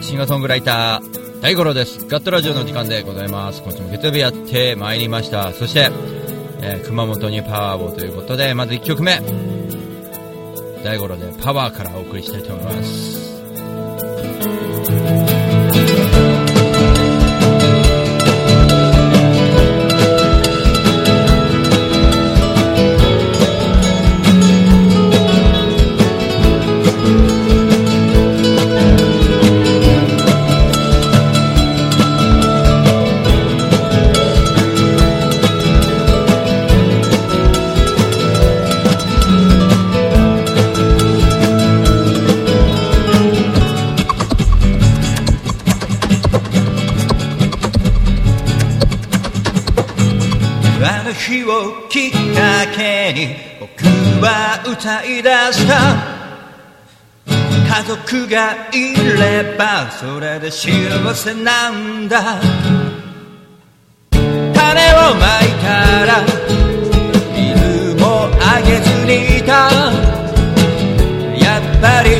シンガーソングライター、大五郎です。ガットラジオの時間でございます。今週も月曜日やってまいりました。そして、えー熊本にパワーをということで、まず1曲目。大五郎でパワーからお送りしたいと思います。がいればそれで幸せなんだ。種をまいたら水もあげずにいた。やっぱり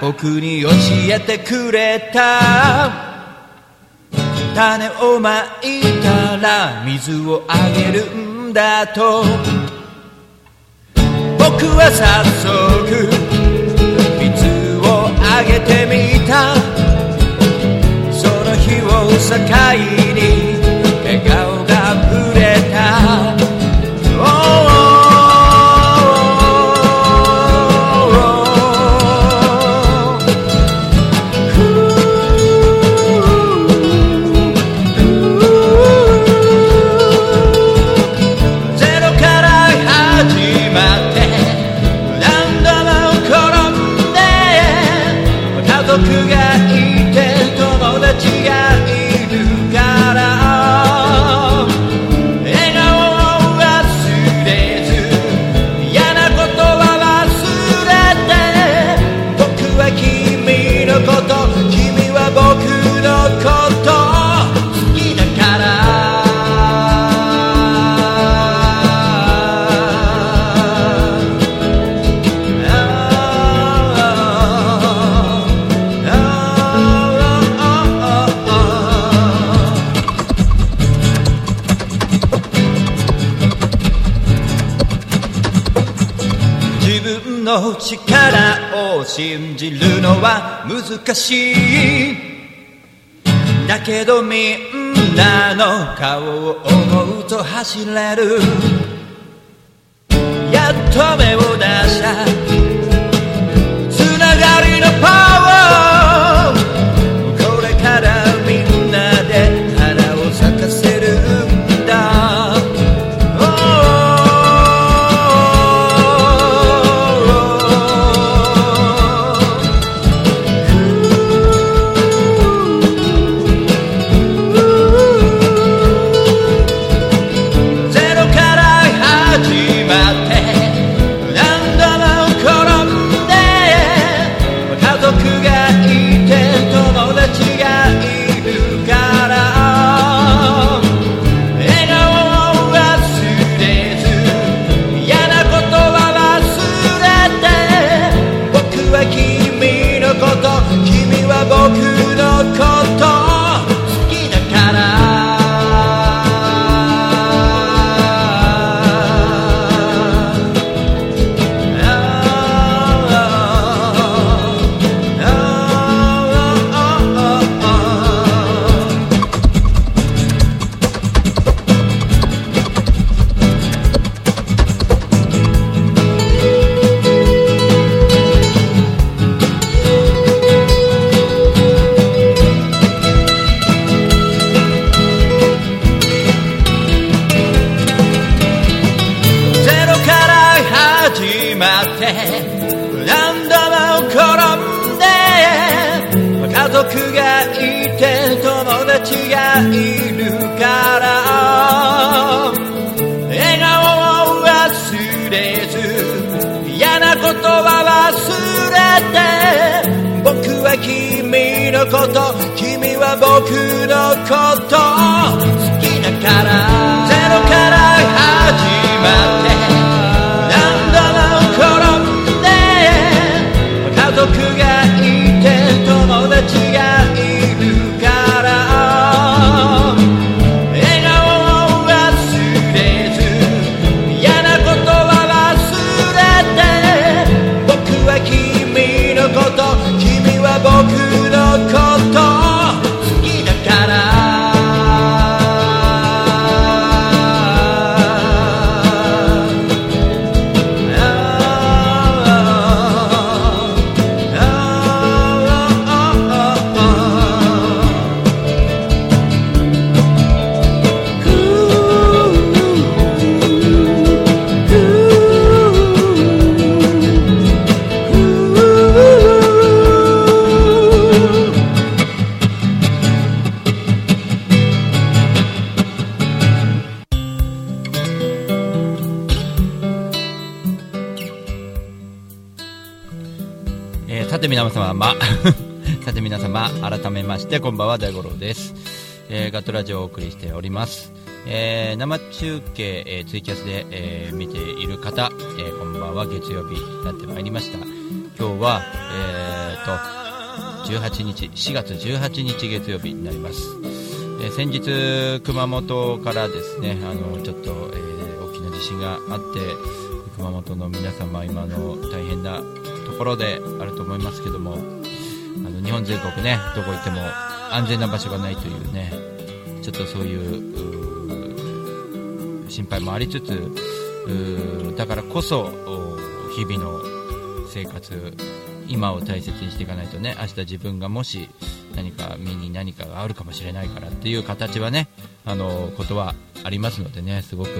僕に教えてくれた。種をまいたら水をあげるんだと。僕は早速水をあげてみた。その日を境に笑顔が触れた。ゼを信じるのは難しい。だけどみんなの顔を思うと走れる。やっと目を出した。つながりのパワのこと君は僕のこと好きだから。ゼロから始まって。様、改めまして、こんばんは、大五郎です。えーガトラジオをお送りしております。えー生中継、えーツイキャスで、えー見ている方、えーこんばんは、月曜日になってまいりました。今日は、えーと、18日、4月18日月曜日になります。えー先日、熊本からですね、あの、ちょっと、えー大きな地震があって、熊本の皆様、今の大変なところであると思いますけども、あの日本全国ね、どこ行っても安全な場所がないというね、ちょっとそういう心配もありつつ、だからこそ、日々の生活、今を大切にしていかないとね、明日自分がもし何か身に何かがあるかもしれないからっていう形はね、あのことはありますのでね、すごく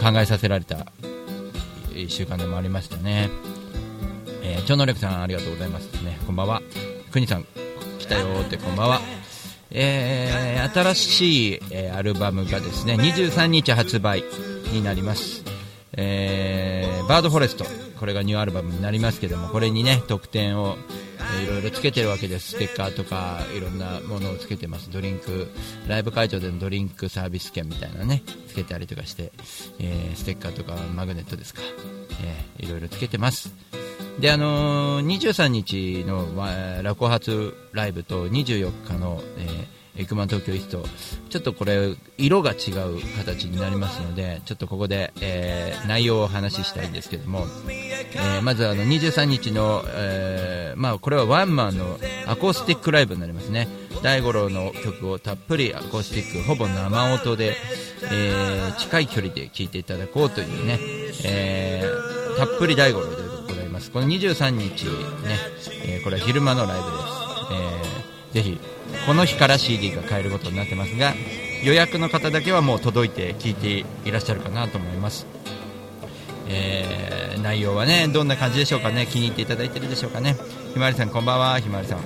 考えさせられた1週間でもありましたね。えー超能力さんありがとうございますね。こんばんは。くにさん、来たよってこんばんは。えー新しい、えーアルバムがですね、23日発売になります。えーバードフォレスト。これがニューアルバムになりますけども、これにね、特典を、えーいろいろつけてるわけです。ステッカーとか、いろんなものをつけてます。ドリンク、ライブ会場でのドリンクサービス券みたいなね、つけたりとかして、えーステッカーとかマグネットですか。えーいろいろつけてます。で、あのー23日の、まあ、ラコ発ライブと24日の、えーエクマン東京イースト、ちょっとこれ、色が違う形になりますので、ちょっとここで、えー内容をお話ししたいんですけども、えーまずあの23日の、えーまあ、これはワンマンのアコースティックライブになりますね。大五郎の曲をたっぷりアコースティック、ほぼ生音で、えー近い距離で聴いていただこうというね、えーたっぷり大五郎ます。この23日ね、えーこれは昼間のライブです。えーぜひ、この日から CD が買えることになってますが、予約の方だけはもう届いて聴いていらっしゃるかなと思います。えー内容はね、どんな感じでしょうかね、気に入っていただいてるでしょうかね。ひまわりさん、こんばんは、ひまわりさん。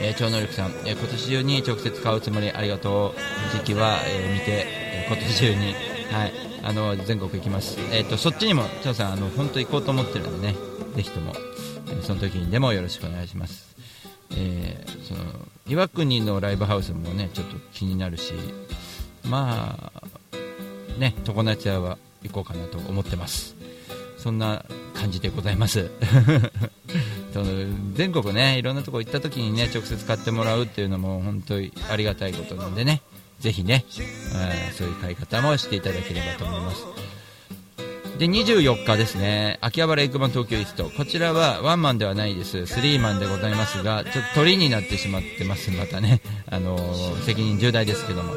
えー超能力さん、えー今年中に直接買うつもりありがとう。時期は、えー見て、えー今年中に、はい、あの、全国行きます。えっ、と、そっちにも、張さん、あの、本当行こうと思ってるんでね、ぜひとも、その時にでもよろしくお願いします。えーその、岩国のライブハウスもね、ちょっと気になるし、まあ、ね、常夏屋は行こうかなと思ってます。そんな感じでございます。全国ね、いろんなとこ行った時にね、直接買ってもらうっていうのも本当にありがたいことなんでね、ぜひね、えーそういう買い方もしていただければと思います。で、24日ですね、秋葉原エッグマン東京イースト。こちらはワンマンではないです。スリーマンでございますが、ちょっと鳥になってしまってます、またね。あのー責任重大ですけども。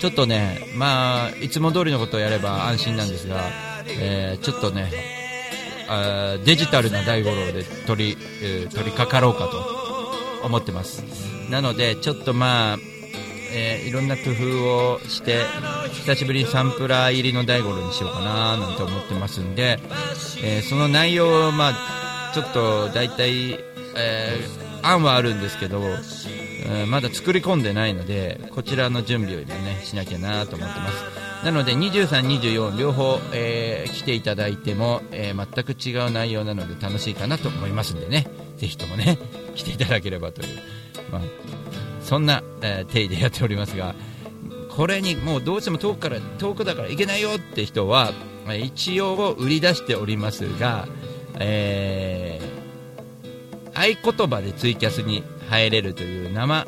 ちょっとね、まあ、いつも通りのことをやれば安心なんですが、えーちょっとね、あデジタルな大五郎で取り、えー取り掛かろうかと思ってます。なので、ちょっとまあ、えーいろんな工夫をして、久しぶりにサンプラー入りの大五郎にしようかななんて思ってますんで、えーその内容を、まあ、ちょっと大体、えー案はあるんですけど、えまだ作り込んでないので、こちらの準備を今ね、しなきゃなと思ってます。なので23、24両方、えー来ていただいても、え全く違う内容なので楽しいかなと思いますんでねぜひともね来ていただければという、まあ、そんな、えー定位でやっておりますがこれにもうどうしても遠くから遠くだから行けないよって人は一応売り出しておりますが、えー合言葉でツイキャスに入れるという生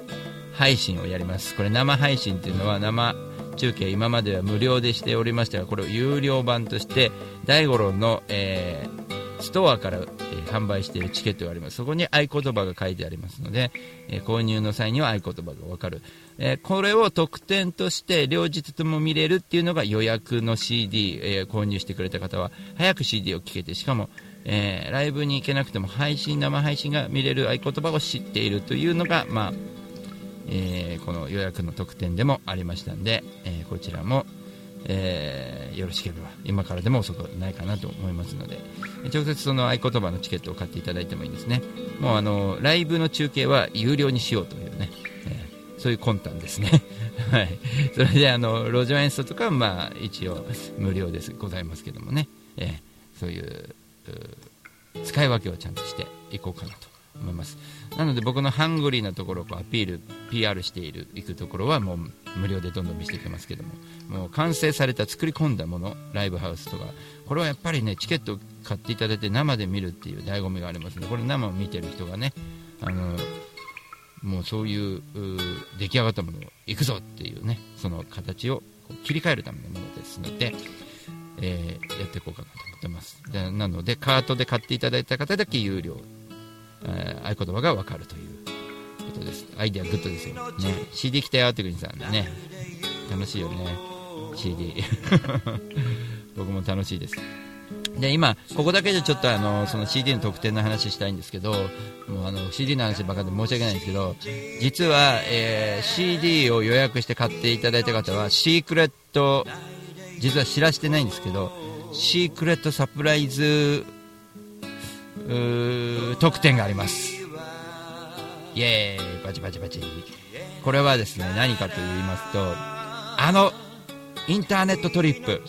配信をやります。これ生配信というのは生中継今までは無料でしておりましたがこれを有料版として大五郎の、えーストアから、え販売しているチケットがあります。そこに合言葉が書いてありますので、え購入の際には合言葉がわかる、えこれを特典として両日とも見れるっていうのが予約の CD、え購入してくれた方は早く CD を聴けてしかもえーライブに行けなくても配信生配信が見れる合言葉を知っているというのが、まあえーこの予約の特典でもありましたんで、えーこちらも、えーよろしければ今からでも遅くないかなと思いますので直接その合言葉のチケットを買っていただいてもいいですね。もうあのライブの中継は有料にしようというね、えーそういう魂胆ですね。はい。それであの路上演奏とかはまあ一応無料ですございますけどもね、えーそういう使い分けをちゃんとしていこうかなと思います。なので僕のハングリーなところをこアピール PR しているいくところはもう無料でどんどん見せていきますけども。完成された作り込んだものライブハウスとか。これはやっぱりねチケットを買っていただいて生で見るっていう醍醐味がありますのでこれ生を見てる人がねあのもうそういうう出来上がったものを行くぞっていうねその形を切り替えるためのものですので、えーやっていこうかなと思ってます。でなのでカートで買っていただいた方だけ有料、えー合言葉が分かるということです。アイデアグッドですよ、ね、CD 来たよって国さんね。楽しいよね CD 僕も楽しいです。で今ここだけでちょっとあのその CD の特典の話したいんですけどもうあの CD の話ばかりで申し訳ないんですけど実は、えー CD を予約して買っていただいた方はシークレット実は知らせてないんですけどシークレットサプライズ特典があります。イエーイ。バチバチバチ。これはですね何かと言いますとあのインターネットトリップ。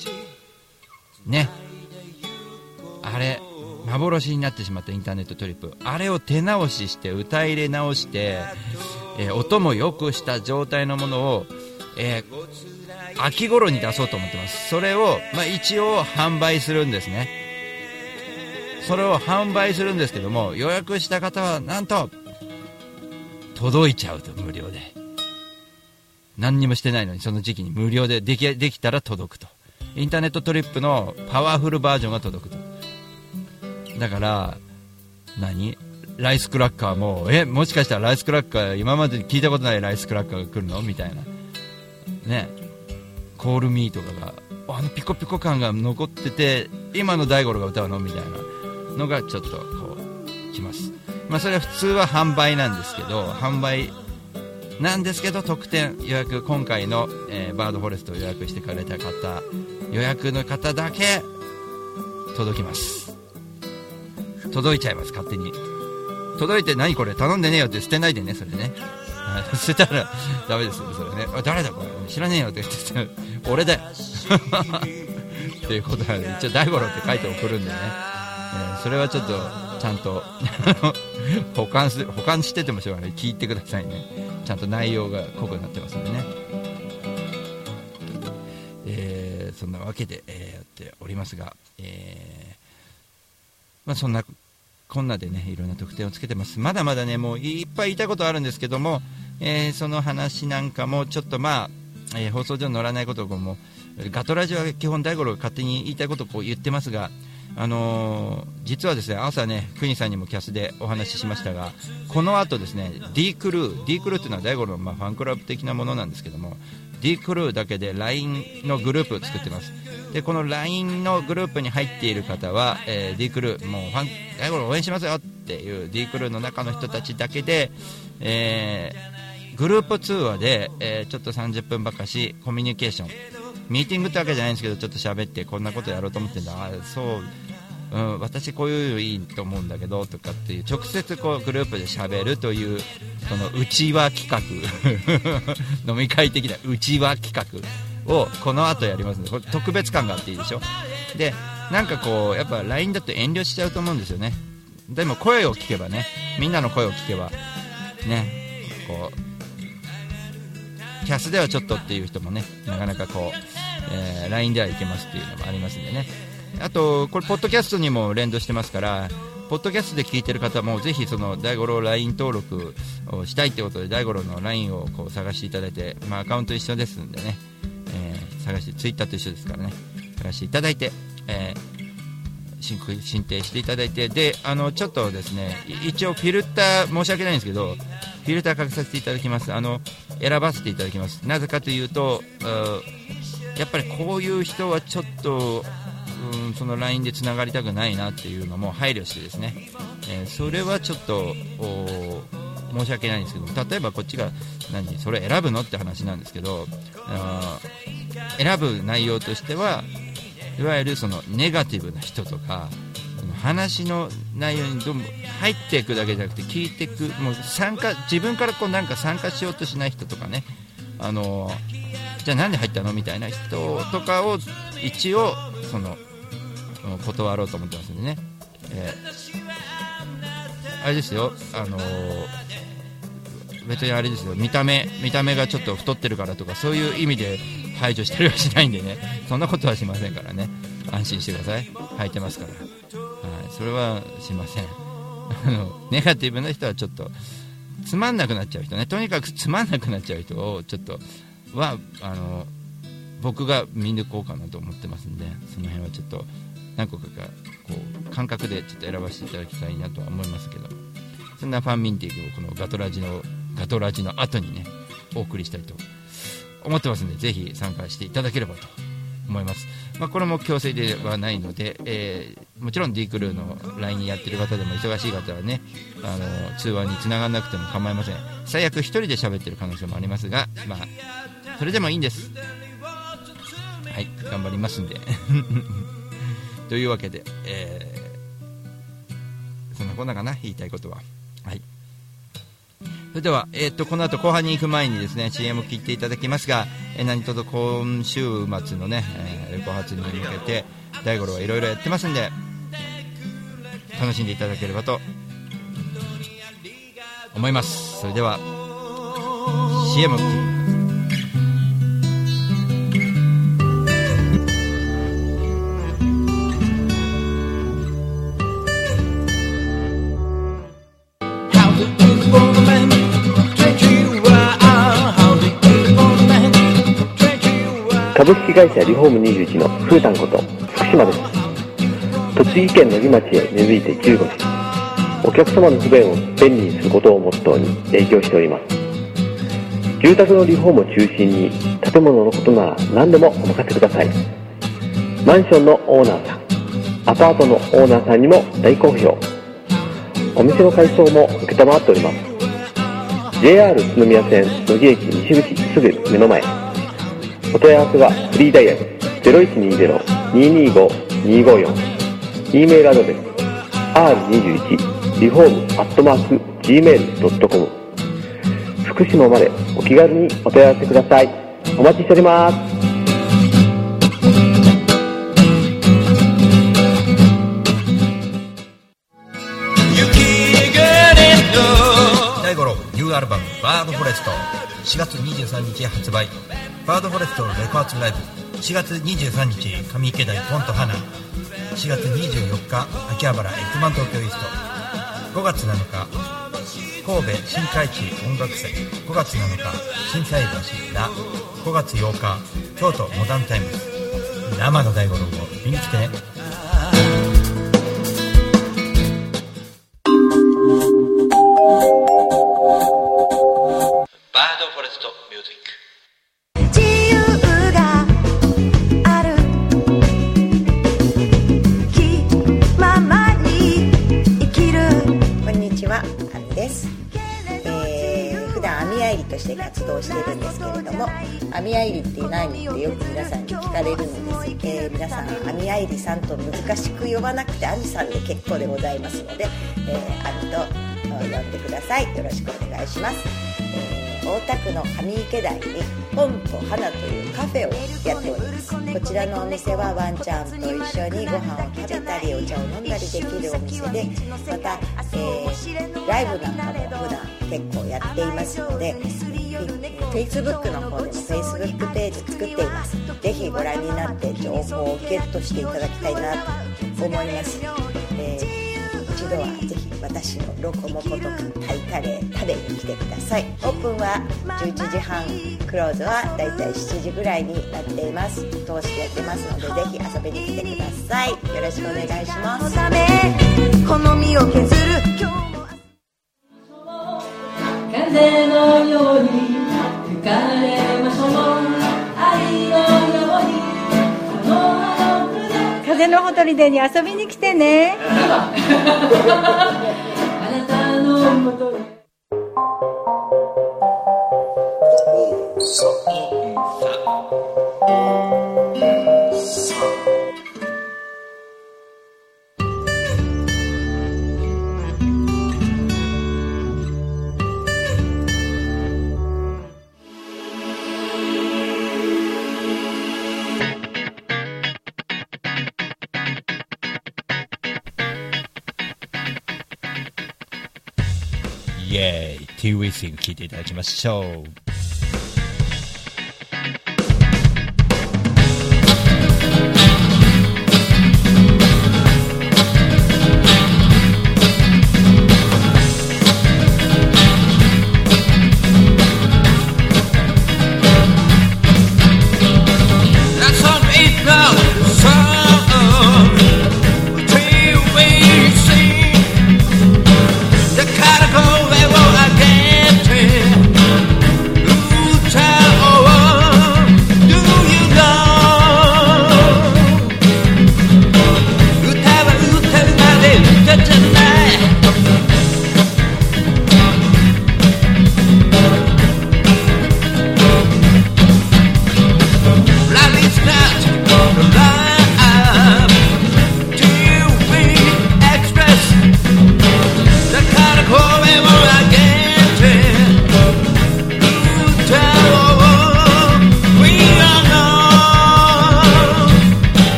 ね。あれ幻になってしまったインターネットトリップ。あれを手直しして歌い入れ直して、えー音も良くした状態のものを、えー秋頃に出そうと思ってます。それを、まあ、一応販売するんですね。それを販売するんですけども予約した方はなんと届いちゃうと無料で。何にもしてないのにその時期に無料でできできたら届くと。インターネットトリップのパワフルバージョンが届くと。だから何？ライスクラッカーもえもしかしたらライスクラッカー今まで聞いたことないライスクラッカーが来るの？みたいな。ね。コールミーとかがあのピコピコ感が残ってて今の大五郎が歌うの？みたいな。のがちょっとこうきます。まあそれは普通は販売なんですけど販売なんですけど特典予約今回の、えーバードフォレストを予約してくれた方予約の方だけ届きます。届いちゃいます勝手に。届いて何これ頼んでねえよって捨てないでねそれね。捨てたらダメですよそれね。あ誰だこれ。知らねえよって言って俺だよ。っていうことなんで一応大五郎って書いて送るんでね、えーそれはちょっとちゃんと 保管す保管しててもしょうがない。聞いてくださいね。ちゃんと内容が濃くなってますんでね。えーそんなわけで、えーやっておりますが、えーまあ、そんなこんなでねいろんな特典をつけてます。まだまだねもういっぱい言いたことあるんですけども、えーその話なんかもちょっとまあ、えー放送上に乗らないことをもガトラジオは基本大五郎が勝手に言いたいことをこう言ってますがあのー実はですね朝ね国さんにもキャスでお話ししましたがこの後ですね D クルー D クルーっていうのは大五郎のまあファンクラブ的なものなんですけども D クルーだけで LINE のグループを作ってます。でこの LINE のグループに入っている方は、えー D クルーもうファン大五郎応援しますよっていう D クルーの中の人たちだけで、えーグループ通話で、えーちょっと30分ばかしコミュニケーションミーティングってわけじゃないんですけどちょっと喋ってこんなことやろうと思ってんだ。あそう。うん、私こういうのいいと思うんだけどとかっていう直接こうグループで喋るというその内輪企画。飲み会的な内輪企画をこの後やりますんでこれ特別感があっていいでしょ。でなんかこうやっぱ LINE だと遠慮しちゃうと思うんですよね。でも声を聞けばねみんなの声を聞けばねこうキャスではちょっとっていう人もねなかなかこう、えー LINE ではいけますっていうのもありますんでね。あとこれポッドキャストにも連動してますからポッドキャストで聞いてる方もぜひその大五郎 LINE 登録をしたいってことで大五郎の LINE をこう探していただいて、まあ、アカウント一緒ですんでね、えー探してツイッターと一緒ですからね探していただいて、えー申請していただいてであのちょっとですね一応フィルター申し訳ないんですけどフィルターかけさせていただきます。あの選ばせていただきます。なぜかというとやっぱりこういう人はちょっとうんその LINE でつながりたくないなっていうのも配慮してですね、えーそれはちょっと申し訳ないんですけど例えばこっちが何それ選ぶのって話なんですけどあ選ぶ内容としてはいわゆるそのネガティブな人とか話の内容にどんどん入っていくだけじゃなくて聞いていくもう参加自分からこうなんか参加しようとしない人とかね。あのじゃあなんで入ったの？みたいな人とかを一応その断ろうと思ってますんでね、えーあれですよあの別にあれですよ見た目見た目がちょっと太ってるからとかそういう意味で排除したりはしないんでね。そんなことはしませんからね。安心してください。履いてますから、はい、それはしません。あのネガティブな人はちょっとつまんなくなっちゃう人ね。とにかくつまんなくなっちゃう人をちょっとはあの僕が見抜こうかなと思ってますんでその辺はちょっと何個かこう感覚でちょっと選ばせていただきたいなとは思いますけどそんなファンミンティングをこのガトラジのガトラジの後にねお送りしたいと思ってますんでぜひ参加していただければと思います、まあ、これも強制ではないので、えーもちろん D クルーの LINE やってる方でも忙しい方はねあの通話につながらなくても構いません。最悪1人で喋ってる可能性もありますがまあそれでもいいんです。頑張りますんで。というわけで、えーそんなこんなかな？言いたいことは。はい。それでは、えー、とこの後後半に行く前にですね CM を聞いていただきますが、えー何とぞ今週末のね、えー発に向けて大五郎はいろいろやってますんで楽しんでいただければと思います。それでは CM 株式会社リフォーム21のふうたんこと福島です。栃木県野木町へ根付いて15年。お客様の不便を便利にすることをモットーに営業しております。住宅のリフォームを中心に建物のことなら何でもお任せください。マンションのオーナーさんアパートのオーナーさんにも大好評。お店の改装も承っております。JR 宇都宮線野木駅西口すぐ目の前。お問い合わせはフリーダイヤル0120-225-254 e メールアドレス r21 リフォームアットマーク gmail.com 福島までお気軽にお問い合わせください。お待ちしております。雪がねと大五郎ニューアルバム「バードフォレスト」4月23日発売。バードフォレストレコ発ライブ。4月23日上池台ポンと花。4月24日秋葉原エッグマン東京イースト。5月7日神戸新開地音楽祭。5月7日心斎橋ラ。5月8日京都モダンタイムズ。生の大五郎を見に来てね。さんと難しく呼ばなくて、あみさんで結構でございますので、えー、あみと呼んでください。よろしくお願いします。えー大田区の上池台にポンと花というカフェをやっておりますこちらのお店はワンちゃんと一緒にご飯を食べたりお茶を飲んだりできるお店でまた、えーライブなんかも普段結構やっていますので Facebook の方でも Facebook ページ作っています。ぜひご覧になって情報をゲットしていただきたいなと思います、えー一度はぜひ私のロコモコとかタイカレー食べに来てください。オープンは11時半クローズはだいたい7時ぐらいになっています。通してやってますのでぜひ遊びに来てください。よろしくお願いします。好みを削る。今日も。風のように吹かれましょう愛のようにこのあの風のほとりでに遊びに来てね。あなたのもと Everything 聞いていただきましょう。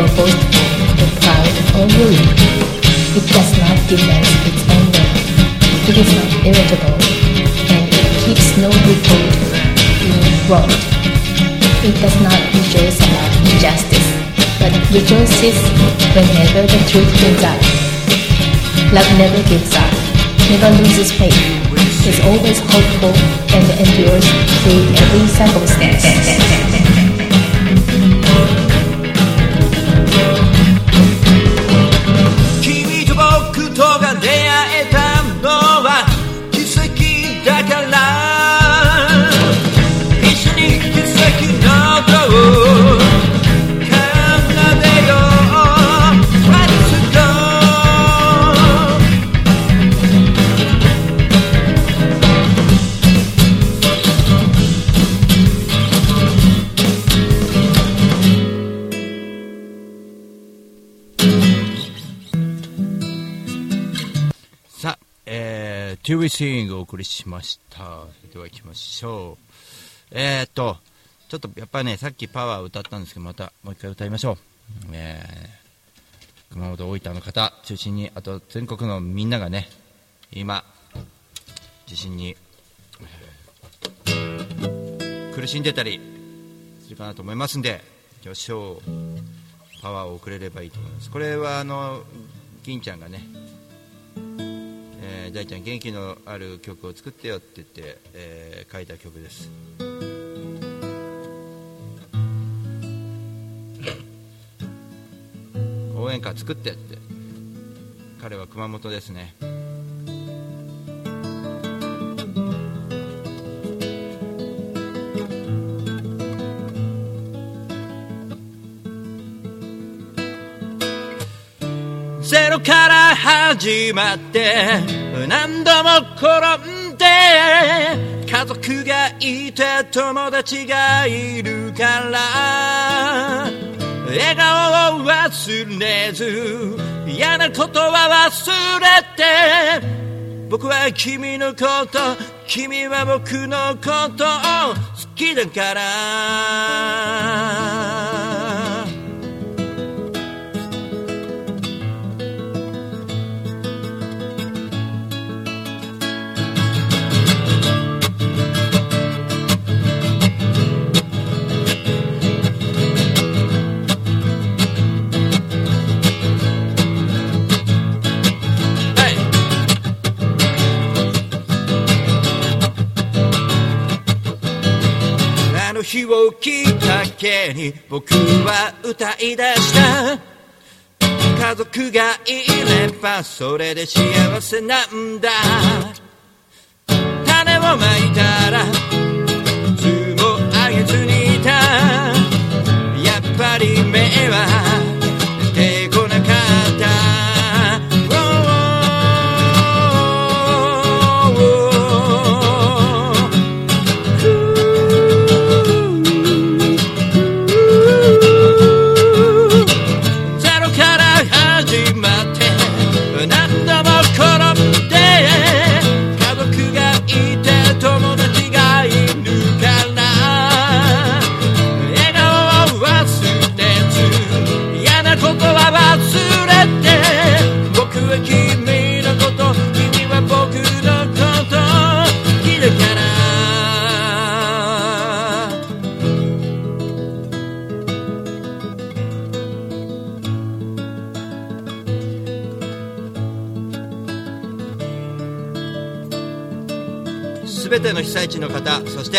Jealous or boastful or proud or rude. It does not demand its own way. It is not irritable, and it keeps no record being wronged. It does not rejoice about injustice, but rejoices whenever the truth wins out. Love never gives up, never loses faith, is always hopeful, and endures through every circumstance. T ウィスイングをお送りしました。では行きましょう。えー、っとちょっとやっぱねさっきパワー歌ったんですけどまたもう一回歌いましょう。えー、熊本大分の方中心にあと全国のみんながね今地震に、苦しんでたりするかなと思いますんで今日賞パワーを送れればいいと思います。これはあの銀ちゃんがねー大ちゃん元気のある曲を作ってよって言って、えー書いた曲です。応援歌作ってって。彼は熊本ですね。ゼロから始まって何度も転んで家族がいて友達がいるから笑顔を忘れず嫌なことは忘れて僕は君のこと君は僕のことを好きだから。をきっかけに僕は歌い出した。家族がいればそれで幸せなんだ。種をまいたら巣もあげずにいた。やっぱり目は地の方そして、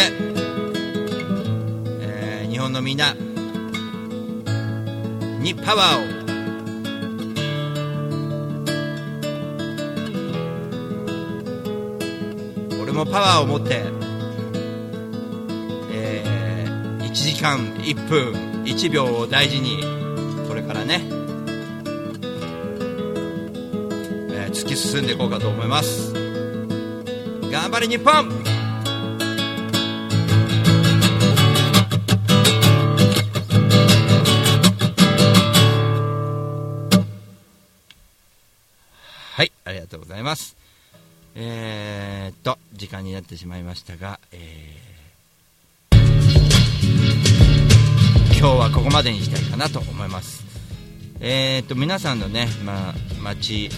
えー日本のみんなにパワーを。俺もパワーを持って、え1時間1分1秒を大事にこれからね、えー突き進んでいこうかと思います。頑張れ日本！ます。えー、っと時間になってしまいましたが、えー今日はここまでにしたいかなと思います。えー、っと皆さんのね、まあ、街、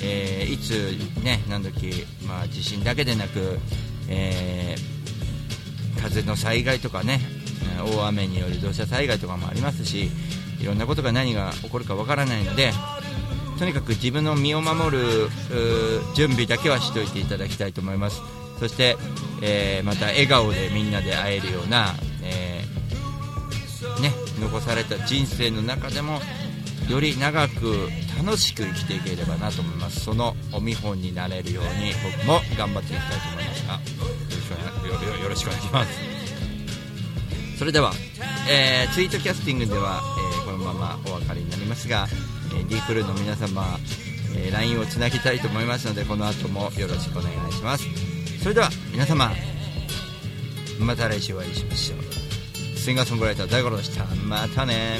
えーいつね何時、まあ、地震だけでなく、えー風の災害とかねえ大雨による土砂災害とかもありますしいろんなことが何が起こるかわからないのでとにかく自分の身を守る準備だけはしておいていただきたいと思います。そして、えーまた笑顔でみんなで会えるような、えーね、残された人生の中でもより長く楽しく生きていければなと思います。そのお見本になれるように僕も頑張っていきたいと思います。がよろよろしくお願いします。それでは、えーツイートキャスティングでは、えーこのままお別れになりますが、えー、D クルーの皆様、えー LINE をつなぎたいと思いますのでこの後もよろしくお願いします。それでは皆様また来週お会いしましょう。シンガーソングライター大五郎でした。またね